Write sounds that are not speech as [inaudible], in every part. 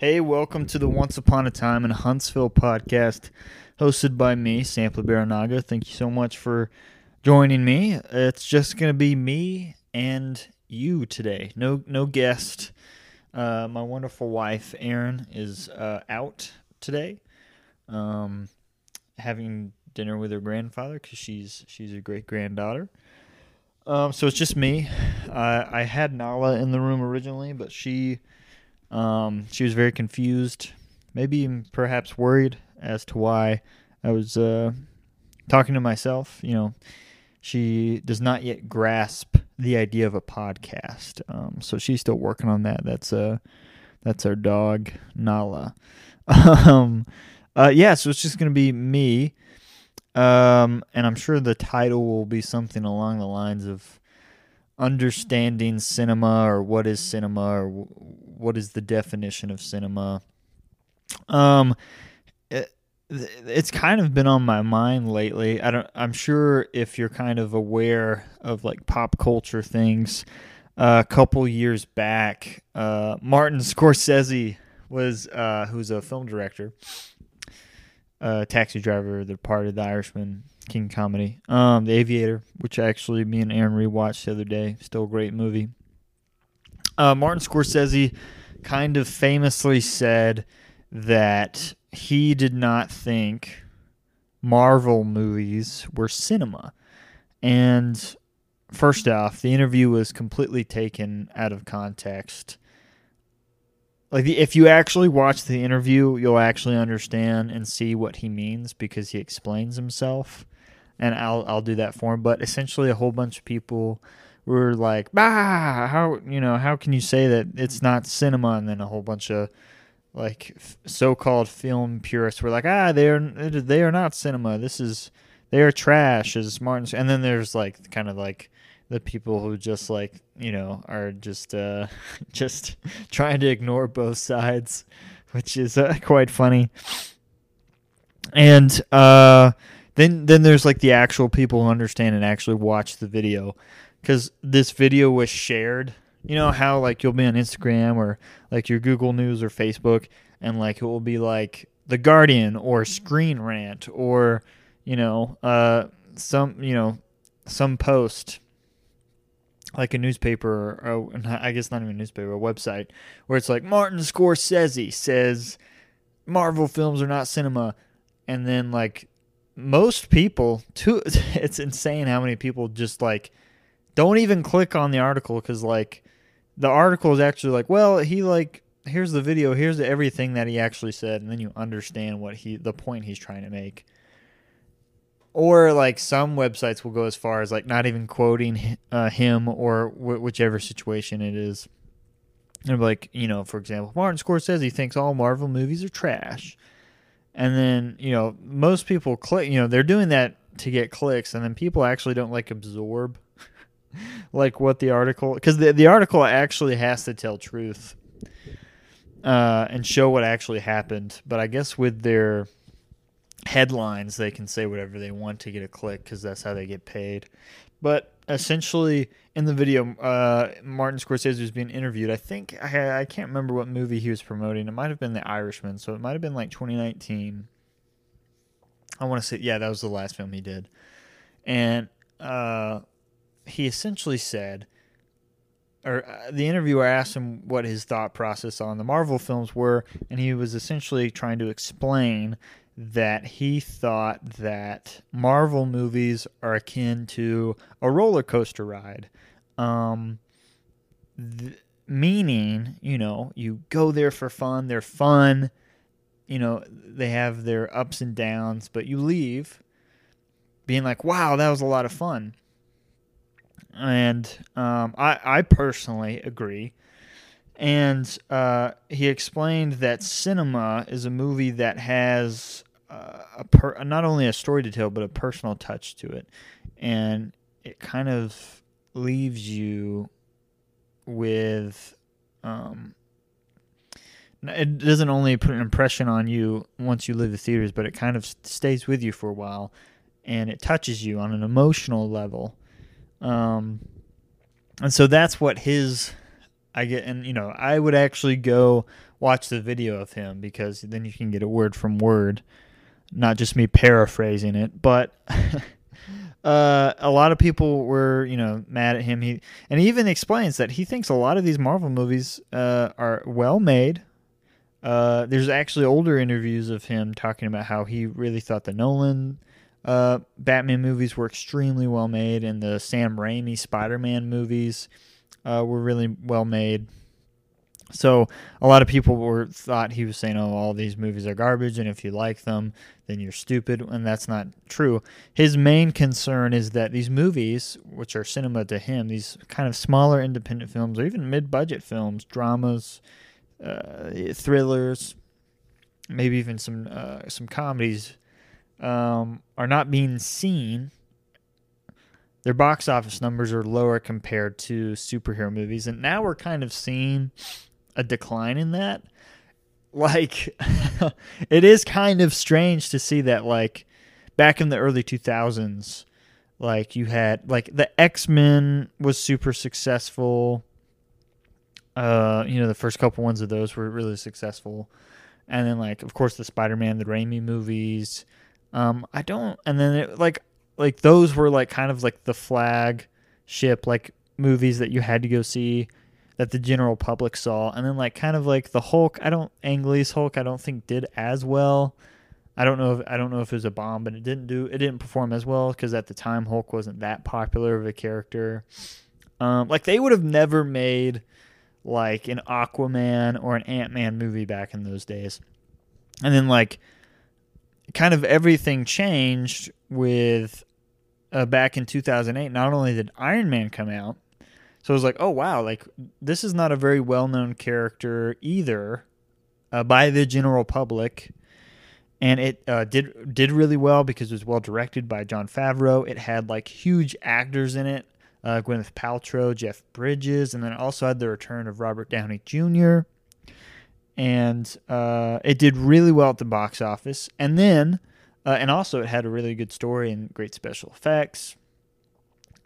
Hey, welcome to the Once Upon a Time in Huntsville podcast, hosted by me, Sampley Barinaga. Thank you so much for joining me. It's just to be me and you today. No, no guest. Uh, my wonderful wife, Erin, is uh, out today, um, having dinner with her grandfather because she's she's a great granddaughter. Um, so it's just me. Uh, I had Nala in the room originally, but she um, she was very confused, maybe perhaps worried as to why I was uh, talking to myself. You know, she does not yet grasp the idea of a podcast, um, so she's still working on that. That's uh, that's our dog Nala. [laughs] um, uh, yeah, so it's just gonna be me, um, and I'm sure the title will be something along the lines of understanding cinema or what is cinema or what is the definition of cinema. Um, it, it's kind of been on my mind lately. I don't. I'm sure if you're kind of aware of like pop culture things. Uh, a couple years back, uh, Martin Scorsese was uh, who's a film director, uh, Taxi Driver, The Departed, The Irishman, King Comedy, um, The Aviator, which actually me and Erin rewatched the other day. Still a great movie. Uh, Martin Scorsese kind of famously said that he did not think Marvel movies were cinema. And first off, the interview was completely taken out of context. Like if you actually watch the interview, you'll actually understand and see what he means because he explains himself. And I'll I'll do that for him, but essentially a whole bunch of people were like, "Bah, how you know how can you say that it's not cinema?" And then a whole bunch of like so-called film purists were like, "Ah, they are they are not cinema. This is they are trash." As Martin, and then there's like kind of like the people who just like you know are just uh [laughs] just [laughs] trying to ignore both sides, which is uh, quite funny. And uh then then there's like the actual people who understand and actually watch the video because this video was shared. You know how like you'll be on Instagram or like your Google News or Facebook, and like it will be like the Guardian or Screen Rant or you know uh some you know some post like a newspaper or I guess not even a newspaper, a website where it's like Martin Scorsese says Marvel films are not cinema, and then like most people, too, [laughs] it's insane how many people just like don't even click on the article because like the article is actually like, well, he like here's the video, here's everything that he actually said, and then you understand what he the point he's trying to make. Or like some websites will go as far as like not even quoting uh, him or wh- whichever situation it is. And like you know, for example, Martin Scorsese he thinks all Marvel movies are trash, and then you know most people click. You know they're doing that to get clicks, and then people actually don't like absorb like what the article because the the article actually has to tell truth uh, and show what actually happened. But I guess with their headlines, they can say whatever they want to get a click because that's how they get paid. But essentially, in the video, uh, Martin Scorsese was being interviewed. I think I, I can't remember what movie he was promoting. It might have been The Irishman, so it might have been like 2019. I want to say, yeah, that was the last film he did, and uh, he essentially said, or uh, the interviewer asked him what his thought process on the Marvel films were, and he was essentially trying to explain that he thought that Marvel movies are akin to a roller coaster ride. Um, th- meaning, you know, you go there for fun, they're fun, you know, they have their ups and downs, but you leave being like, wow, that was a lot of fun and um, I, I personally agree. And uh, he explained that cinema is a movie that has uh, a per- not only a story to tell, but a personal touch to it, and it kind of leaves you with. Um, it doesn't only put an impression on you once you leave the theaters, but it kind of stays with you for a while, and it touches you on an emotional level um, and so that's what his I get and you know I would actually go watch the video of him because then you can get a word from word, not just me paraphrasing it. But [laughs] uh, a lot of people were you know mad at him. He and he even explains that he thinks a lot of these Marvel movies uh, are well made. Uh, there's actually older interviews of him talking about how he really thought the Nolan uh, Batman movies were extremely well made, and the Sam Raimi Spider Man movies uh, were really well made. So a lot of people were thought he was saying, "Oh, all these movies are garbage, and if you like them, then you're stupid," and that's not true. His main concern is that these movies, which are cinema to him, these kind of smaller independent films or even mid-budget films, dramas, uh, thrillers, maybe even some uh, some comedies, um, are not being seen their box office numbers are lower compared to superhero movies. And now we're kind of seeing a decline in that. Like [laughs] it is kind of strange to see that like back in the early 2000s like you had like the x-men was super successful. Uh you know the first couple ones of those were really successful. And then like of course the spider-man the Raimi movies um i don't and then it, like like those were like kind of like the flagship like movies that you had to go see that the general public saw. And then like kind of like the hulk i don't ang lee's hulk i don't think did as well. I don't know if i don't know if it was a bomb but it didn't do it didn't perform as well because at the time hulk wasn't that popular of a character. Um like they would have never made like an aquaman or an ant-man movie back in those days. And then like kind of everything changed with uh, back in 2008, not only did Iron Man come out, so it was like, oh wow, like this is not a very well known character either uh, by the general public, and it uh, did did really well because it was well directed by Jon Favreau. It had like huge actors in it, uh, Gwyneth Paltrow, Jeff Bridges, and then also had the return of Robert Downey Jr. And uh, it did really well at the box office, and then uh, and also, it had a really good story and great special effects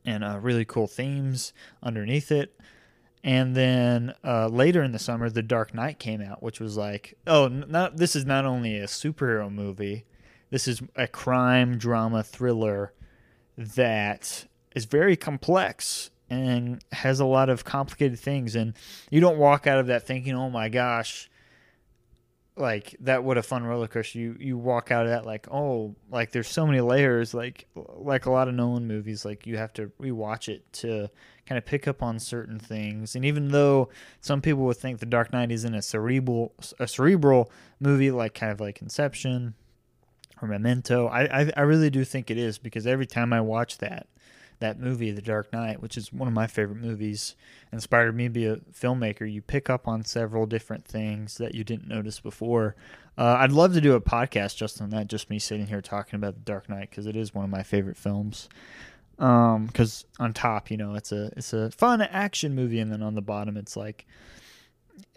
and uh, really cool themes underneath it. And then uh, later in the summer, The Dark Knight came out, which was like, oh, not this is not only a superhero movie, this is a crime drama thriller that is very complex and has a lot of complicated things. And you don't walk out of that thinking, oh my gosh, like that what a fun roller coaster. You you walk out of that like oh like there's so many layers like like a lot of nolan movies like you have to rewatch it to kind of pick up on certain things. And even though some people would think the dark knight isn't a cerebral a cerebral movie like kind of like inception or memento i i, I really do think it is because every time i watch that that movie, The Dark Knight, which is one of my favorite movies, inspired me to be a filmmaker. You pick up on several different things that you didn't notice before. Uh, I'd love to do a podcast just on that, just me sitting here talking about The Dark Knight because it is one of my favorite films. Because um, on top, you know, it's a it's a fun action movie, and then on the bottom, it's like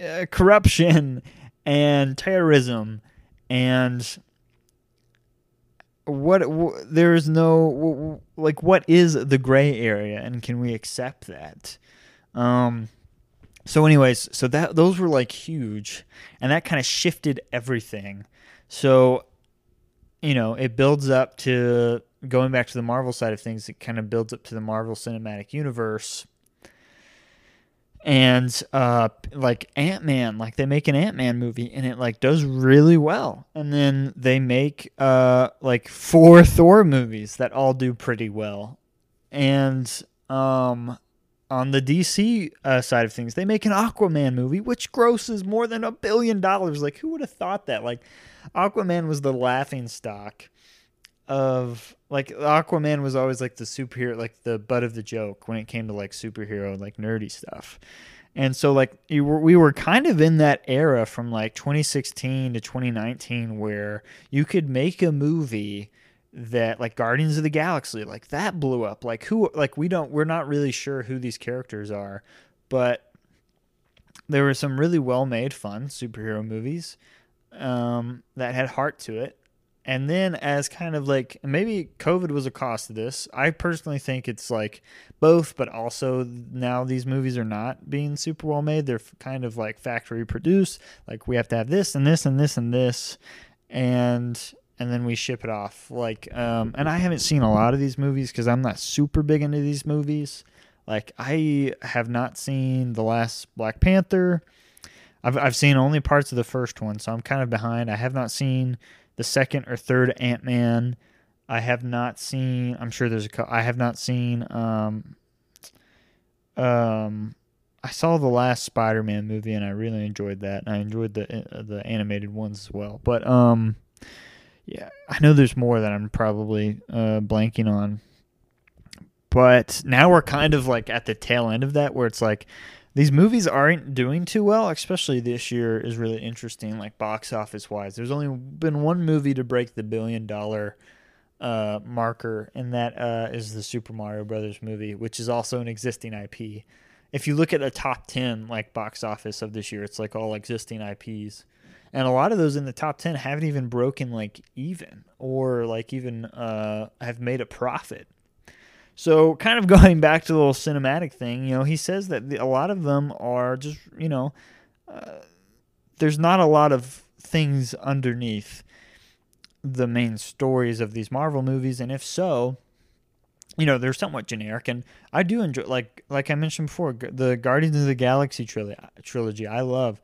uh, corruption [laughs] and terrorism and what, there is no like what is the gray area and can we accept that? Um so anyways so that those were like huge and that kind of shifted everything. So you know it builds up to going back to the marvel side of things it kind of builds up to the marvel cinematic universe and uh like ant-man like they make an ant-man movie and it like does really well. And then they make uh like four [laughs] thor movies that all do pretty well. And um on the dc uh, side of things they make an aquaman movie which grosses more than a billion dollars. Like who would have thought that? Like aquaman was the laughing stock of like Aquaman was always like the superhero, like the butt of the joke when it came to like superhero, and like nerdy stuff. And so like were, we were kind of in that era from like 2016 to 2019 where you could make a movie that like Guardians of the Galaxy, like that blew up. Like who like we don't we're not really sure who these characters are, but there were some really well made fun superhero movies um, that had heart to it and then as kind of like maybe COVID was a cost of this. I personally think it's like both, but also now these movies are not being super well made. They're kind of like factory produced. Like we have to have this and this and this and this, and and then we ship it off. Like, um, and I haven't seen a lot of these movies because I'm not super big into these movies. Like, I have not seen the last Black Panther. I've I've seen only parts of the first one, so I'm kind of behind. I have not seen the second or third Ant Man. I have not seen. I'm sure there's a. I have not seen. Um, um, I saw the last Spider-Man movie and I really enjoyed that. And I enjoyed the uh, the animated ones as well. But um, yeah, I know there's more that I'm probably uh, blanking on. But now we're kind of like at the tail end of that, where it's like these movies aren't doing too well, especially this year is really interesting, like box office wise. There's only been one movie to break the billion dollar uh, marker, and that uh, is the Super Mario Brothers movie, which is also an existing IP. If you look at the top 10 like box office of this year, it's like all existing IPs. And a lot of those in the top 10 haven't even broken like even or like even uh, have made a profit. So, kind of [laughs] going back to the little cinematic thing, you know, he says that the, a lot of them are just, you know, uh, there's not a lot of things underneath the main stories of these Marvel movies, and if so, you know, they're somewhat generic. And I do enjoy, like, like I mentioned before, the Guardians of the Galaxy trilogy. I love.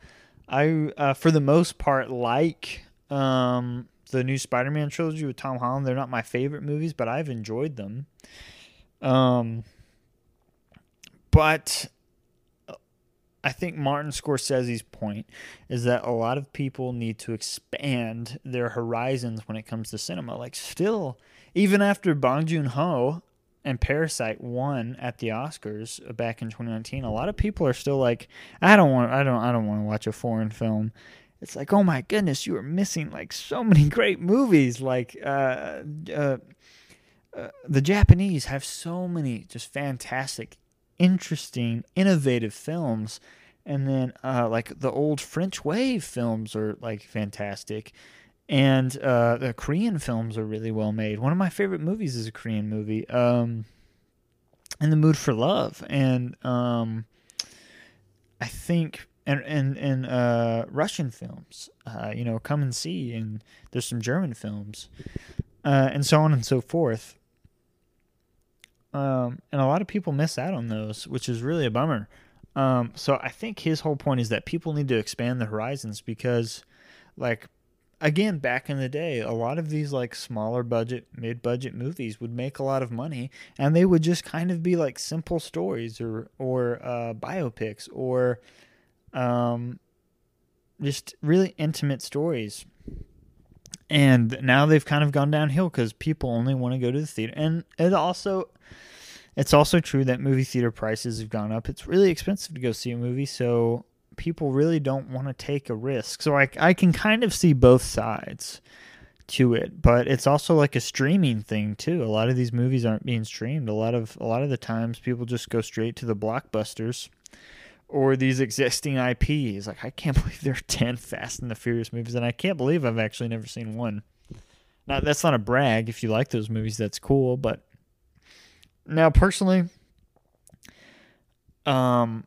I, uh, for the most part, like um, the new Spider-Man trilogy with Tom Holland. They're not my favorite movies, but I've enjoyed them. Um, but I think Martin Scorsese's point is that a lot of people need to expand their horizons when it comes to cinema. Like, still, even after Bong Joon Ho and Parasite won at the Oscars back in 2019, a lot of people are still like, I don't want, I don't, I don't want to watch a foreign film. It's like, oh my goodness, you are missing like so many great movies. Like, uh, uh, the Japanese have so many just fantastic, interesting, innovative films. And then, uh, like the old French wave films are like fantastic, and uh, the Korean films are really well made. One of my favorite movies is a Korean movie, um, "In the Mood for Love," and um, I think and and and uh, Russian films, uh, you know, come and see, and there's some German films, uh, and so on and so forth. Um, and a lot of people miss out on those, which is really a bummer. Um, so I think his whole point is that people need to expand the horizons because, like, again, back in the day, a lot of these like smaller budget, mid budget movies would make a lot of money, and they would just kind of be like simple stories or or uh, biopics or um, just really intimate stories. And now they've kind of gone downhill because people only want to go to the theater, and it also it's also true that movie theater prices have gone up. It's really expensive to go see a movie, so people really don't want to take a risk. So I, I can kind of see both sides to it, but it's also like a streaming thing too. A lot of these movies aren't being streamed. A lot of a lot of the times people just go straight to the blockbusters or these existing IPs. Like I can't [laughs] believe there are 10 Fast and the Furious movies and I can't believe I've actually never seen one. Now that's not a brag. If you like those movies that's cool, but now, personally, um,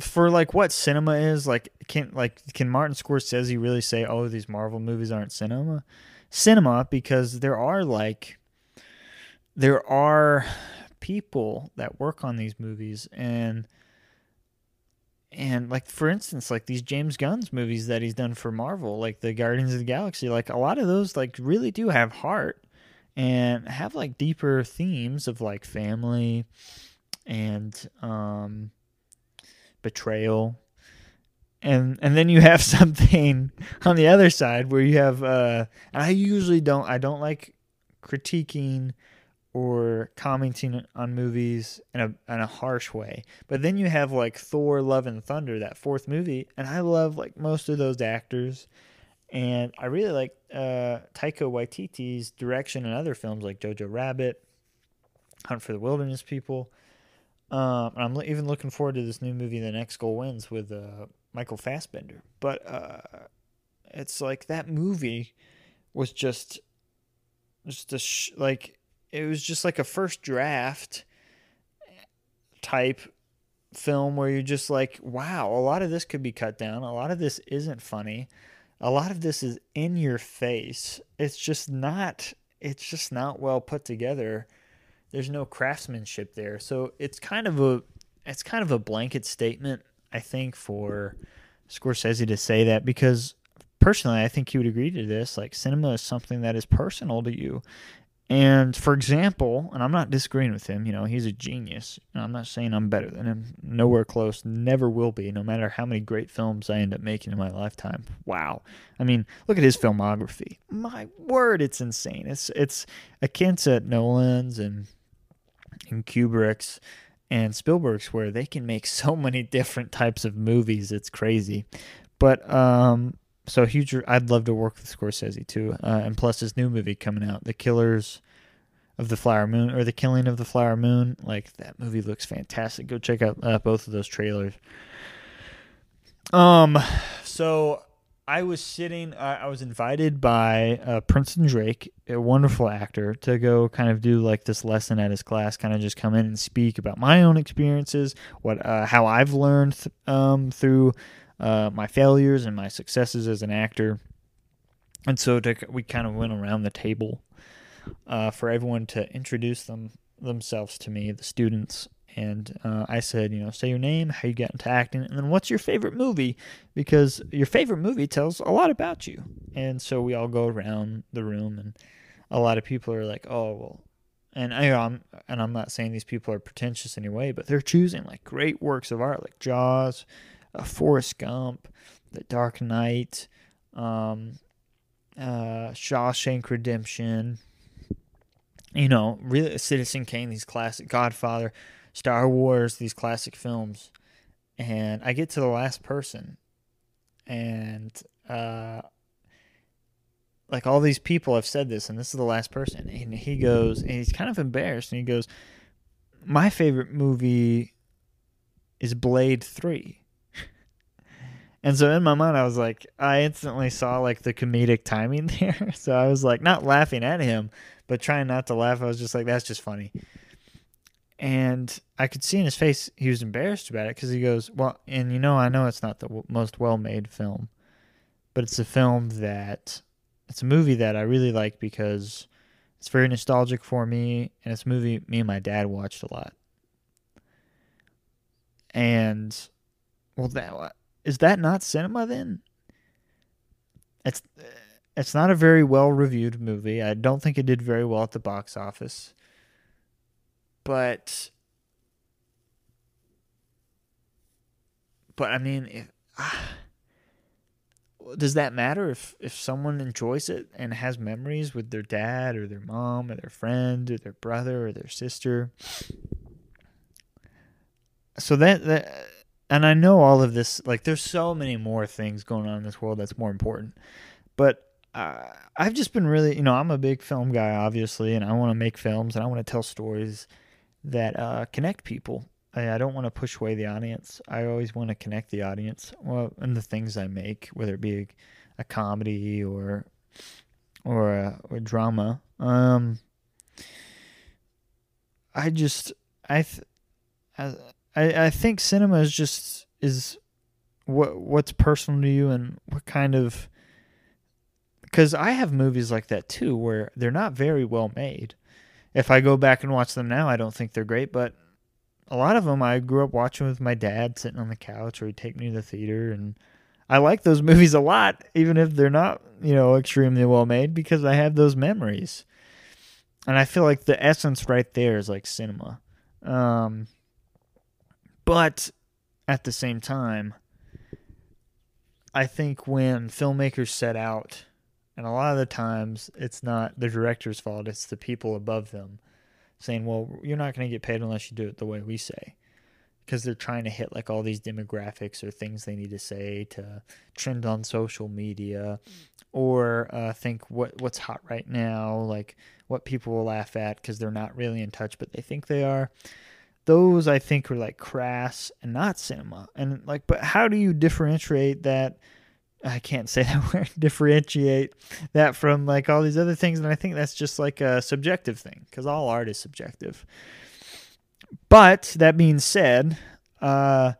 for like what cinema is, like can like can Martin Scorsese really say, "Oh, these Marvel movies aren't cinema"? Cinema because there are like there are people that work on these movies and and like for instance like these james gunn's movies that he's done for marvel like the guardians of the galaxy like a lot of those like really do have heart and have like deeper themes of like family and um, betrayal. And and then you have [laughs] something on the other side where you have uh I usually don't I don't like critiquing or commenting on movies in a in a harsh way. But then you have like Thor Love and Thunder that fourth movie and I love like most of those actors and I really like uh, Taika Waititi's direction in other films like Jojo Rabbit, Hunt for the Wilderness People. Um, I'm even looking forward to this new movie, The Next Goal Wins, with uh, Michael Fassbender. But uh, it's like that movie was just just a sh- like it was just like a first draft type film where you're just like, wow, a lot of this could be cut down. A lot of this isn't funny. A lot of this is in your face. It's just not it's just not well put together. There's no craftsmanship there. So it's kind of a it's kind of a blanket statement, I think, for Scorsese to say that because personally I think he would agree to this. Like cinema is something that is personal to you. And for example, and I'm not disagreeing with him, you know, he's a genius. I'm not saying I'm better than him. Nowhere close, never will be, no matter how many great films I end up making in my lifetime. Wow. I mean, look at his filmography. My word, it's insane. It's it's akin to Nolan's and and Kubrick's and Spielberg's where they can make [laughs] so many different types of movies. It's crazy. But um so huge. I'd love to work with Scorsese too, uh, and plus his new movie coming out, The Killers of the Flower Moon or The Killing of the Flower Moon. Like that movie looks fantastic. Go check out uh, both of those trailers. Um, so I was sitting. Uh, I was invited by uh, Princeton Drake, a wonderful actor, to go kind of do like this lesson at his class. Kind of just come in and speak about my own experiences, what uh, how I've learned th- um, through uh, my failures and my successes as an actor. And so to, we kind of went around the table uh, for everyone to introduce them themselves to me, the students. And uh, I said, you know, say your name, how you got into acting, and then what's your favorite movie? Because your favorite movie tells a lot about you. And so we all go around the room, and a lot of people are like, oh, well, and I, am and I'm not saying these people are pretentious in any way, but they're choosing like great works of art, like Jaws, uh, Forrest Gump, The Dark Knight, um, uh, Shawshank Redemption. You know, really, Citizen Kane, these classic Godfather, Star Wars, these classic films, and I get to the last person, and uh, like all these people have said this, and this is the last person, and he goes, and he's kind of embarrassed, and he goes, "My favorite movie is Blade Three. And so in my mind, I was like, I instantly saw like the comedic timing [laughs] there. so I was like, not laughing at him, but trying not to laugh. I was just like, that's just funny. And I could see in his face he was embarrassed about it because he goes, well, and you know, I know it's not the w- most well-made film, but it's a film that it's a movie that I really like because it's very nostalgic for me, and it's a movie me and my dad watched a lot. And well, that is that not cinema then? It's it's not a very well reviewed movie. I don't think it did very well at the box office. But but I mean, if, ah, does that matter if if someone enjoys it and has memories with their dad or their mom or their friend or their brother or their sister? So that that and I know all of this. Like, there's so many more things going on in this world that's more important. But uh, I've just been really, you know, I'm a big film guy, obviously, and I want to make films and I want to tell stories that uh, connect people. I, I don't want to push away the audience. I always want to connect the audience. Well, and the things I make, whether it be a, a comedy or or a, or drama. Um, I just I. Th- I I, I think cinema is just is what what's personal to you and what kind of because I have movies like that too where they're not very well made. If I go back and watch them now, I don't think they're great, but a lot of them I grew up watching with my dad sitting on the couch or he'd take me to the theater and I like those [laughs] movies a lot even if they're not, you know, extremely well made because I have those memories. And I feel like the essence right there is like cinema. Um but at the same time, I think when filmmakers set out, and a lot of the times it's not the director's fault, it's the people above them saying, well, you're not going to get paid unless you do it the way we say. Because they're trying to hit like all these demographics or things they need to say to trend on social media or uh, think what what's hot right now, like what people will laugh at because they're not really in touch, but they think they are those I think are like crass and not cinema. And like, but how do you differentiate that I can't say [laughs] that word differentiate that from like all these other things, and I think that's just like a subjective thing because all art is subjective. But that being said, uh,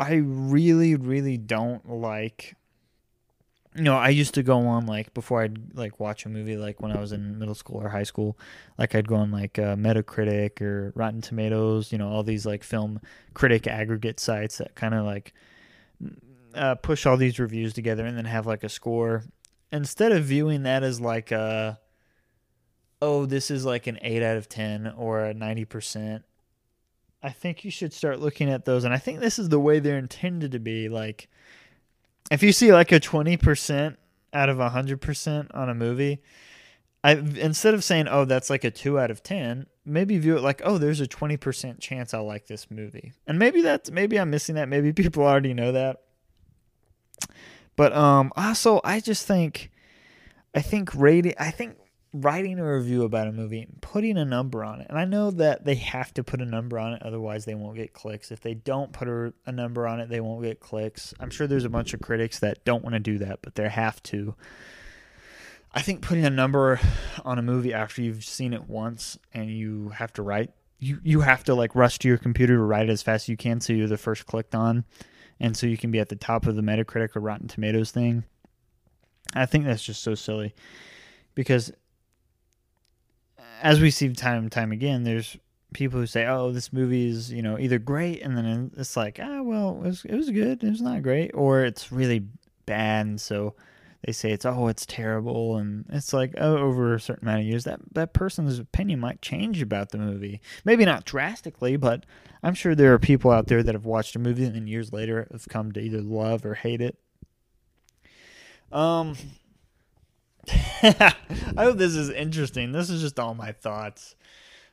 I really, really don't like. You know, I used to go on like before I'd like watch a movie, like when I was in middle school or high school, like I'd go on like uh, Metacritic or Rotten Tomatoes, you know, all these like film critic aggregate sites that kind of like uh, push all these reviews together and then have like a score. Instead of viewing that as like a, oh, this is like an 8 out of 10 or a 90%, I think you should start looking at those. And I think this is the way they're intended to be. Like, if you see like a 20% out of 100% on a movie, I instead of saying, oh, that's like a 2 out of 10, maybe view it like, oh, there's a 20% chance I'll like this movie. And maybe that's, maybe I'm missing that. Maybe [laughs] people already know that. But um also I just think I think rating I think writing a review about a movie, and putting a number on it. And I know that they have to put a number on it, otherwise they won't get clicks. If they don't put a, a number on it, they won't get clicks. I'm sure there's a bunch of critics that don't want to do that, but they have to. I think putting a number on a movie after you've seen it once and you have to write you you have to like rush to your computer to write it as fast as you can so you're the first clicked on and so you can be at the top of the Metacritic or Rotten Tomatoes thing. I think that's just so silly because as we see time and time again, there's people who say, "Oh, this movie is you know either great," and then it's like, "Ah, well, it was, it was good, it was not great," or it's really bad, and so they say it's oh, it's terrible, and it's like oh, over a certain amount of years, that that person's opinion might change about the movie. Maybe not drastically, but I'm sure there are people out there that have watched a movie and then years later have come to either love or hate it. Um, [laughs] I hope this is interesting. This is just all my thoughts.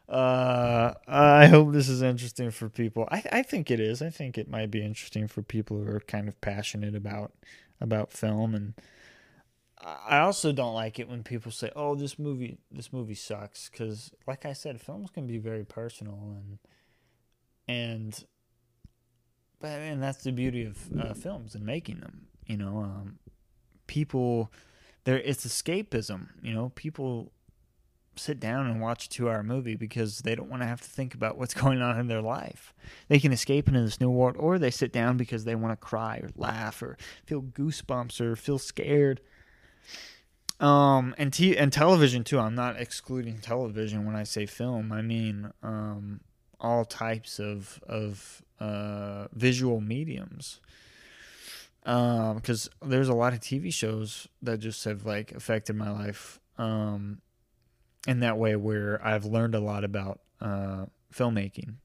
Uh, I hope this is interesting for people. I I think it is. I think it might be interesting for people who are kind of passionate about about film and I also don't like it when people say, "Oh, this movie, this movie sucks," because, like I said, films can be very personal, and and but and that's the beauty of uh, films and making them. You know, um, people there it's escapism. You know, people sit down and watch a two-hour movie because they don't want to have to think about what's [laughs] going on in their life. They can escape into this new world, or they sit down because they want to cry or laugh or feel goosebumps or feel scared um, and t- and television too. I'm not excluding television when I say film. I mean um, all types of of uh, visual mediums. Because um, there's a lot of TV shows that just have like affected my life um, in that way, where I've learned a lot about uh, filmmaking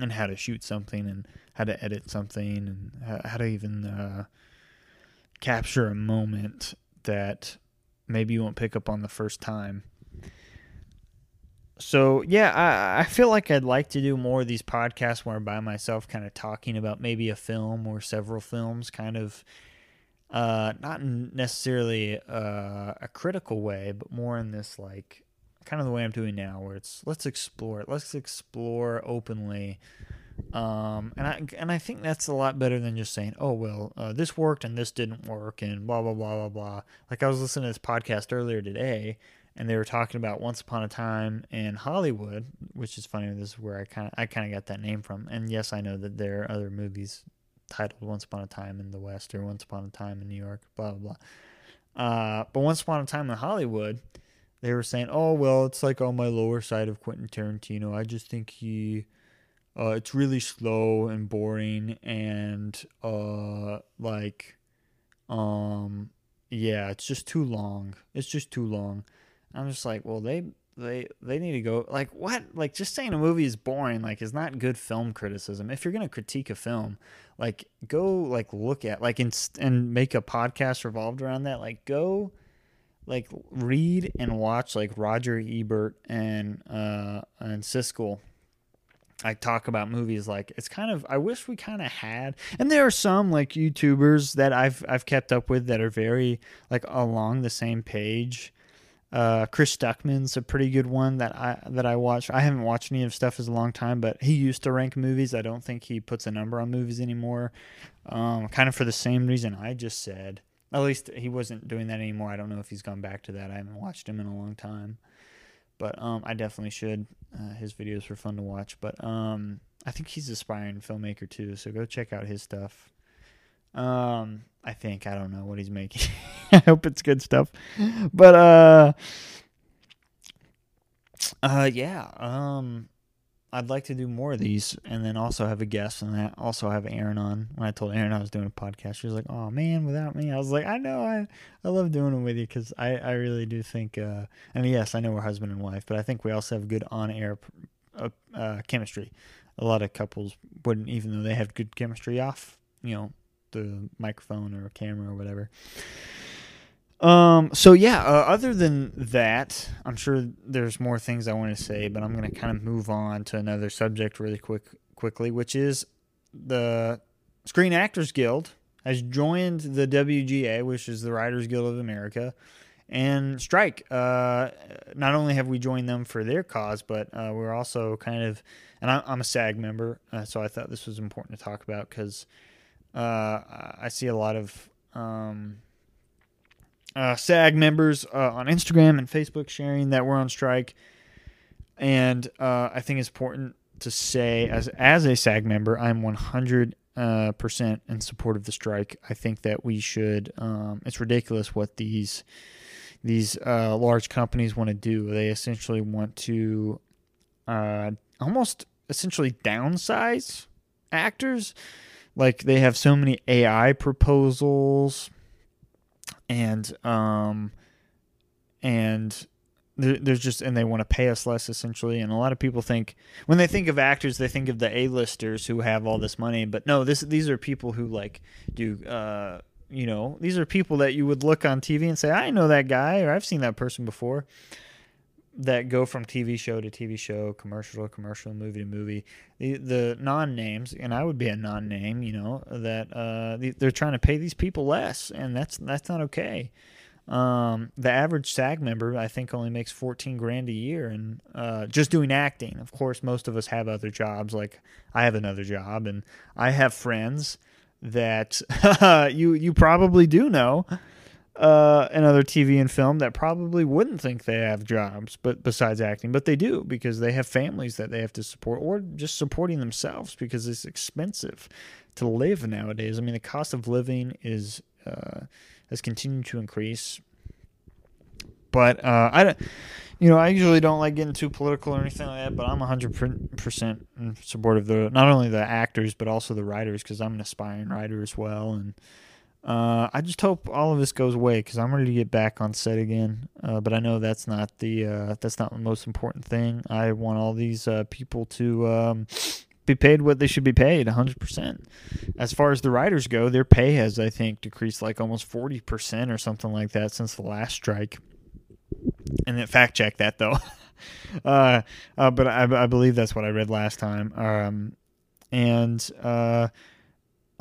and how to shoot something and how to edit something and how, how to even uh, capture a moment that maybe you won't pick up on the first time. So yeah, I, I feel like I'd like to do more of these podcasts where I'm by myself, kind of talking about maybe a film or several films, kind of uh, not necessarily uh, a critical way, but more in this like kind of the way I'm doing now, where it's let's explore it, let's explore openly um, and I and I think that's a lot better than just saying, "Oh well, uh, this worked and this didn't work," and blah blah blah blah blah. Like I was listening to this podcast earlier today, and they were talking about Once Upon a Time in Hollywood, which is funny. This is where I kind of I kind of got that name from. And yes, I know that there are other movies titled Once Upon a Time in the West or Once Upon a Time in New York, blah blah blah. Uh, but Once Upon a Time in Hollywood, they were saying, "Oh well, it's like on my lower side of Quentin Tarantino. I just think he." Uh, it's really slow and boring and uh like um yeah, it's just too long. It's just too long. I'm just like, well, they they they need to go like what? Like just saying a movie is boring like is not good film criticism. If you're going to critique a film, like go like look at like and and make a podcast revolved around that. Like go like read and watch like Roger Ebert and uh and Siskel I talk about movies like it's kind of I wish we kind of had and there are some like YouTubers that I've I've kept up with that are very like along the same page Uh, Chris Stuckman's a pretty good one that I that I watched. I haven't watched any of stuff in a long time, but he used to rank movies. I don't think he puts a number on movies anymore. Um, kind of for the same reason I just said. At least he wasn't doing that anymore. I don't know if he's gone back to that. I haven't watched him in a long time, but um, I definitely should. Uh, his videos were fun to watch. But um, I think he's aspiring filmmaker too, so go check out his stuff. Um, I think I don't know what he's making. [laughs] I hope it's good stuff. But uh uh yeah, um I'd like to do more of these and then also have a guest and that also have Erin on. When I told Erin I was doing a podcast, she was like, "Oh man, without me." I was like, "I know. I I love doing it with you cuz I I really do think uh and yes, I know we're husband and wife, but I think we also have good on-air uh, uh, chemistry. A lot of couples wouldn't even though they have good chemistry off, you know, the microphone or camera or whatever. Um. So yeah. Uh, other than that, I'm sure there's more things I want to say, but I'm gonna kind of move on to another subject really quick, quickly, which is the Screen Actors Guild has joined the WGA, which is the Writers Guild of America, and strike. Uh, not only have we joined them for their cause, but uh, we're also kind of, and I, am a SAG member, uh, so I thought this was important to talk about because uh, I see a lot of um, uh, SAG members uh, on Instagram and Facebook sharing that we're on strike, and uh, I think it's important to say as as a SAG member, I'm 100 uh, percent in support of the strike. I think that we should. Um, it's ridiculous what these these uh, large companies want to do. They essentially want to almost essentially downsize actors like they have so many AI proposals and um and there's just and they want to pay us less essentially. And a lot of people think when they think of actors they think of the a-listers who have all this money. But no this these are people who like do uh you know these are people that you would look on tv and say i know that guy or i've seen that person before that go from TV show to TV show, commercial to commercial, movie to movie. The the non names, and I would be a non name, you know, that uh, they're trying to pay these people less, and that's that's not okay. Um, the average SAG member, I think, only makes fourteen grand a year, and uh, just doing acting. Of course, most of us have other jobs. Like I have another job, and I have friends that [laughs] you you probably do know uh, another TV and film that probably wouldn't think they have jobs, but besides acting, but they do because they have families that they have to support, or just supporting themselves because it's expensive to live nowadays. I mean, the cost of living is uh, has continued to increase. But uh, I don't, you know, I usually don't like getting too political or anything like that. But I'm 100 percent in support of the not only the actors but also the writers because I'm an aspiring writer as well, and uh, I just hope all of this goes away because I'm ready to get back on set again. Uh, but I know that's not the uh, that's not the most important thing. I want all these uh, people to um, be paid what they should be paid, 100. percent As far as the writers go, their pay has I think decreased like almost 40 percent or something like that since the last strike. And then fact check that though. [laughs] Uh, uh, but I, I, believe that's what I read last time. Um, and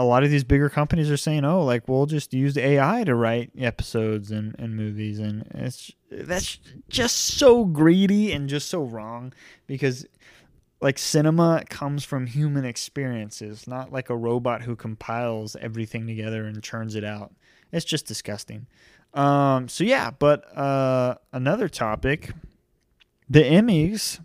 a lot of these bigger companies are saying, "Oh, like we'll just use AI to write episodes and, and movies," and it's that's just so greedy and just so wrong because like cinema comes from human experiences, not like a robot who compiles everything together and churns it out. It's just disgusting. Um, so yeah, but uh, another topic, the Emmys.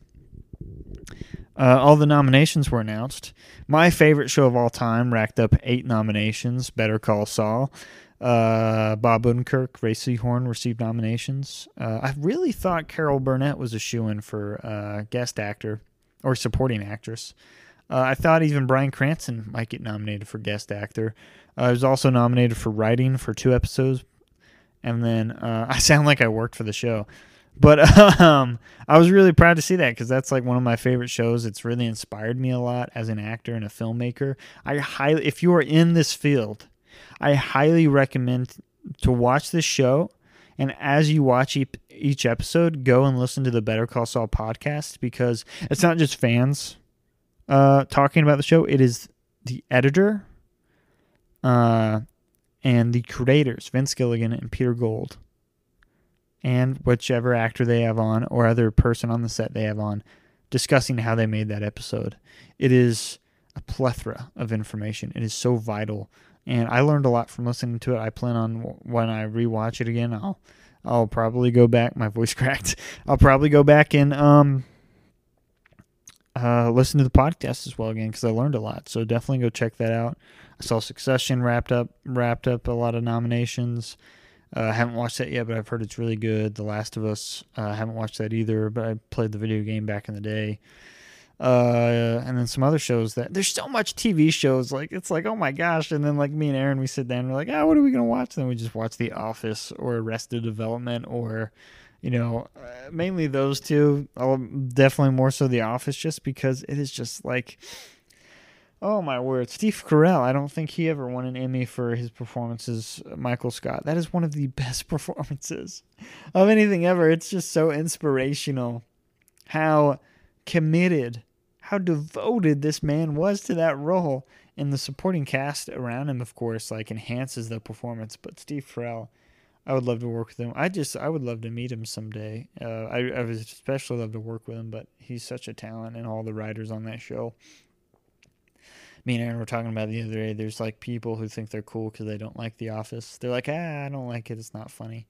Uh, all the nominations were announced. My favorite show of all time racked up eight nominations. Better Call Saul. Uh, Bob Odenkirk, Rhea Seehorn received nominations. Uh, I really thought Carol Burnett was a shoo in for uh, guest actor or supporting actress. Uh, I thought even Bryan Cranston might get nominated for guest actor. Uh, I was also nominated for writing for two episodes. And then [laughs] I sound like I worked for the show. But [laughs] um, I was really proud to see that because that's like one of my favorite shows. It's really inspired me a lot as an actor and a filmmaker. I highly, if you are in this field, I highly recommend to watch this show. And as you watch each episode, go and listen to the Better Call Saul podcast because it's not just fans uh, talking about the show. It is the editor uh, and the creators, Vince Gilligan and Peter Gould and whichever actor they have on or other person on the set they have on discussing how they made that episode. It is a plethora of information. It is so vital, and I learned a lot from listening to it. I plan on when I rewatch it again, I'll I'll probably go back. [laughs] My voice cracked. I'll probably go back and um uh, listen to the podcast as well again because I learned a lot. So definitely go check that out. I saw Succession wrapped up wrapped up a lot of nominations. Uh, I haven't watched that yet, but I've heard it's really good. The Last of Us, uh, I haven't watched that either, but I played the video game back in the day. Uh, and then some other shows that there's so much TV shows like it's like oh my gosh, and then like me and Erin we sit down and we're like oh, what are we gonna watch? And then we just watch The Office or Arrested Development or you know uh, mainly those two. I'll, definitely more so The Office just because it is just like Oh my word, Steve Carell. I don't think he ever won an Emmy for his performances. Michael Scott. That is one of the [laughs] best [laughs] performances of anything ever. It's just so inspirational how committed, how devoted this man was to that role. And the supporting cast around him, of course, like enhances the performance. But Steve Carell, I would love to work with him. I just, I would love to meet him someday. Uh, I, I would especially love to work with him, but he's such a talent, and all the writers on that show me and Erin were talking about the other day. There's like people who think they're cool because they don't like The Office. They're like, ah, I don't like it. It's not funny.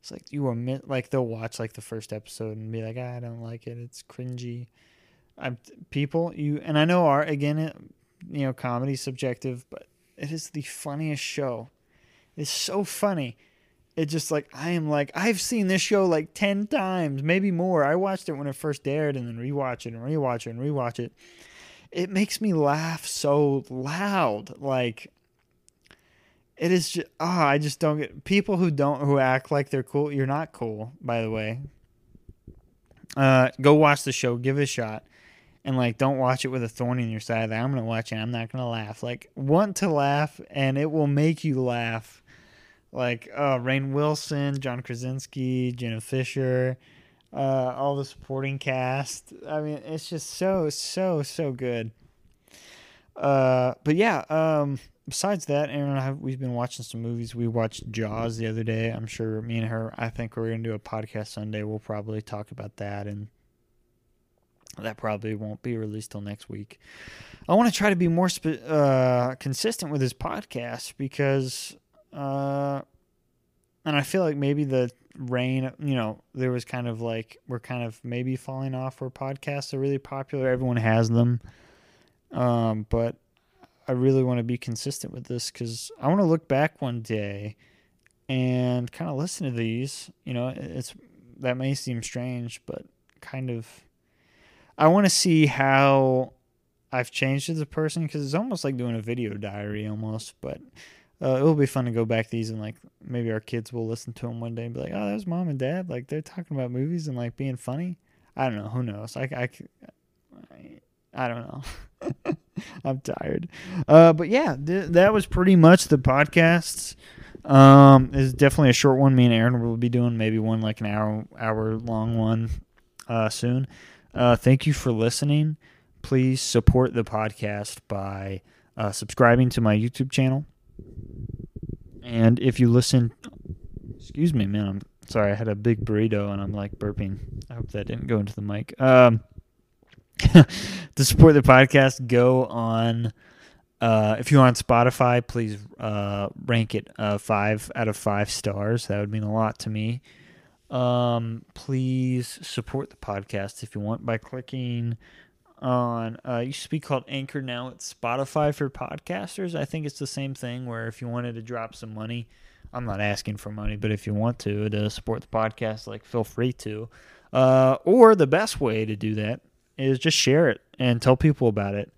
It's like you are like they'll watch like the first episode and be like, ah, I don't like it. It's cringy. I'm people you and I know are again, it, you know, comedy subjective, but it is the funniest show. It's so funny. It just like I am like I've seen this show like ten times, maybe more. I watched it when it first aired and then rewatch it and rewatch it and rewatch it it makes me laugh so loud. Like it is just oh, I just don't get people who don't who act like they're cool. You're not cool, by the way. Uh, go watch the show, give it a shot, and like don't watch it with a thorn in your side. I'm gonna watch it. I'm not gonna laugh. Like want to laugh, and it will make you laugh. Like uh, Rainn Wilson, John Krasinski, Jenna Fischer uh, all the supporting cast. I mean, it's just so so so good. Uh, but yeah. Um, besides that, Erin and I have, we've been watching some movies. We watched Jaws the other day. I'm sure me and her. I think we're gonna do a podcast Sunday. We'll probably talk about that and. That probably won't be released till next week. I want to try to be more spe- uh, consistent with this podcast because, uh, and I feel like maybe the rain you know there was kind of like we're kind of maybe falling off where podcasts are really popular. Everyone has them. Um, but i really want to be consistent with this because i want to look back one day and kind of listen to these. You know it's that may seem strange but kind of i want to see how i've changed as a person because it's almost like doing a video diary almost but uh, it will be fun to go back these and like maybe our kids will listen to them one day and be like, oh, that was mom and dad. Like they're talking about movies and like being funny. I don't know. Who knows? I, I, I don't know. [laughs] I'm tired. Uh, but yeah, th- that was pretty much the podcast. Um, is definitely a short one. Me and Erin will be doing maybe one like an hour hour long one uh, soon. Uh, thank you for listening. Please support the podcast by uh, subscribing to my YouTube channel and if you listen, excuse me, man, I'm sorry, I had a big burrito and I'm like burping. I hope that didn't go into the mic. Um, [laughs] to support the podcast, go on. Uh, if you're on Spotify, please uh, rank it uh, five out of five stars. That would mean a lot to me. Um, please support the podcast if you want by clicking on uh, used to be called Anchor. Now it's Spotify for podcasters. I think it's the same thing. Where if you wanted to drop some money, I'm not asking for money, but if you want to to support the podcast, like feel free to. Uh, or the best way to do that is just share it and tell people about it.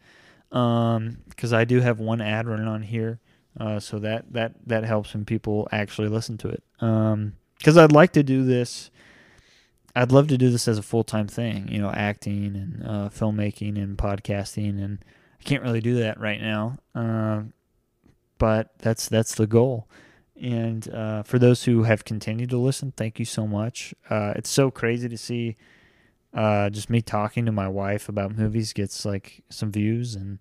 Um, because I do have one ad running on here, uh, so that that that helps when people actually listen to it. Um, because I'd like to do this I'd love to do this as a full time thing, you know, acting and uh, filmmaking and podcasting, and I can't really do that right now. Uh, but that's that's the goal. And uh, for those who have continued to listen, thank you so much. Uh, it's so crazy to see uh, just me talking to my wife about movies gets like some views, and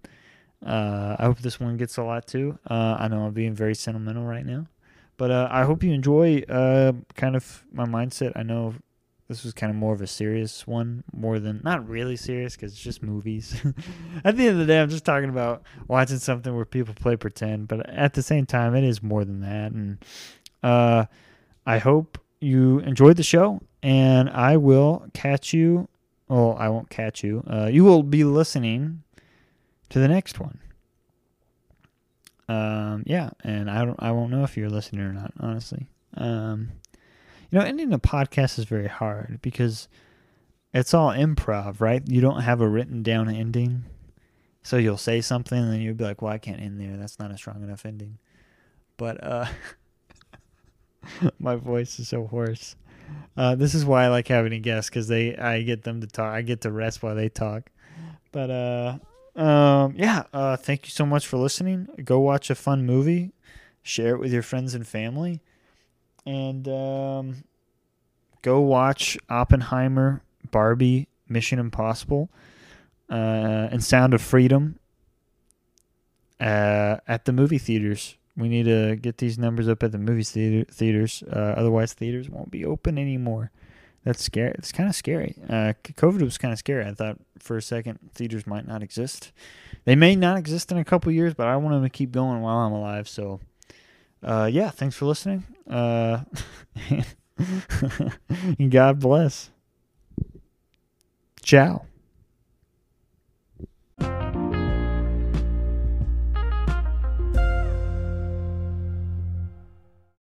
uh, I hope this one gets a lot too. I know I'm being very sentimental right now, But I hope you enjoy kind of my mindset. I know this was kind of more of a serious one, more than not really serious because it's just movies. [laughs] at the end of the day, I'm just talking about watching something where people play pretend. But at the same time, it is more than that. And uh, I hope you enjoyed the show, and I will catch you. Well, I won't catch you. Uh, you will be listening to the next one. Um, yeah, and I don't, I won't know if you're listening or not, honestly. Um, you know, ending a podcast is very hard because it's all improv, right? You don't have a written down ending. So you'll say something and then you'll be like, well, I can't end there. That's not a strong enough ending. But uh, [laughs] my voice is so hoarse. Uh, this is why I like having a guest because they I get them to talk. I get to rest while they talk. But uh, um, yeah. Uh, thank you so much for listening. Go watch a fun movie. Share it with your friends and family and um, go watch Oppenheimer, Barbie, Mission Impossible, uh, and Sound of Freedom uh, at the movie theaters. We need to get these numbers up at the movie theater, theaters. Uh, otherwise, theaters won't be open anymore. That's scary. It's kind of scary. Uh, COVID was kind of scary. I thought for a second theaters might not exist. They may not exist in a couple years, but I want them to keep going while I'm alive. So uh, yeah, thanks for listening. Uh, [laughs] God bless. Ciao.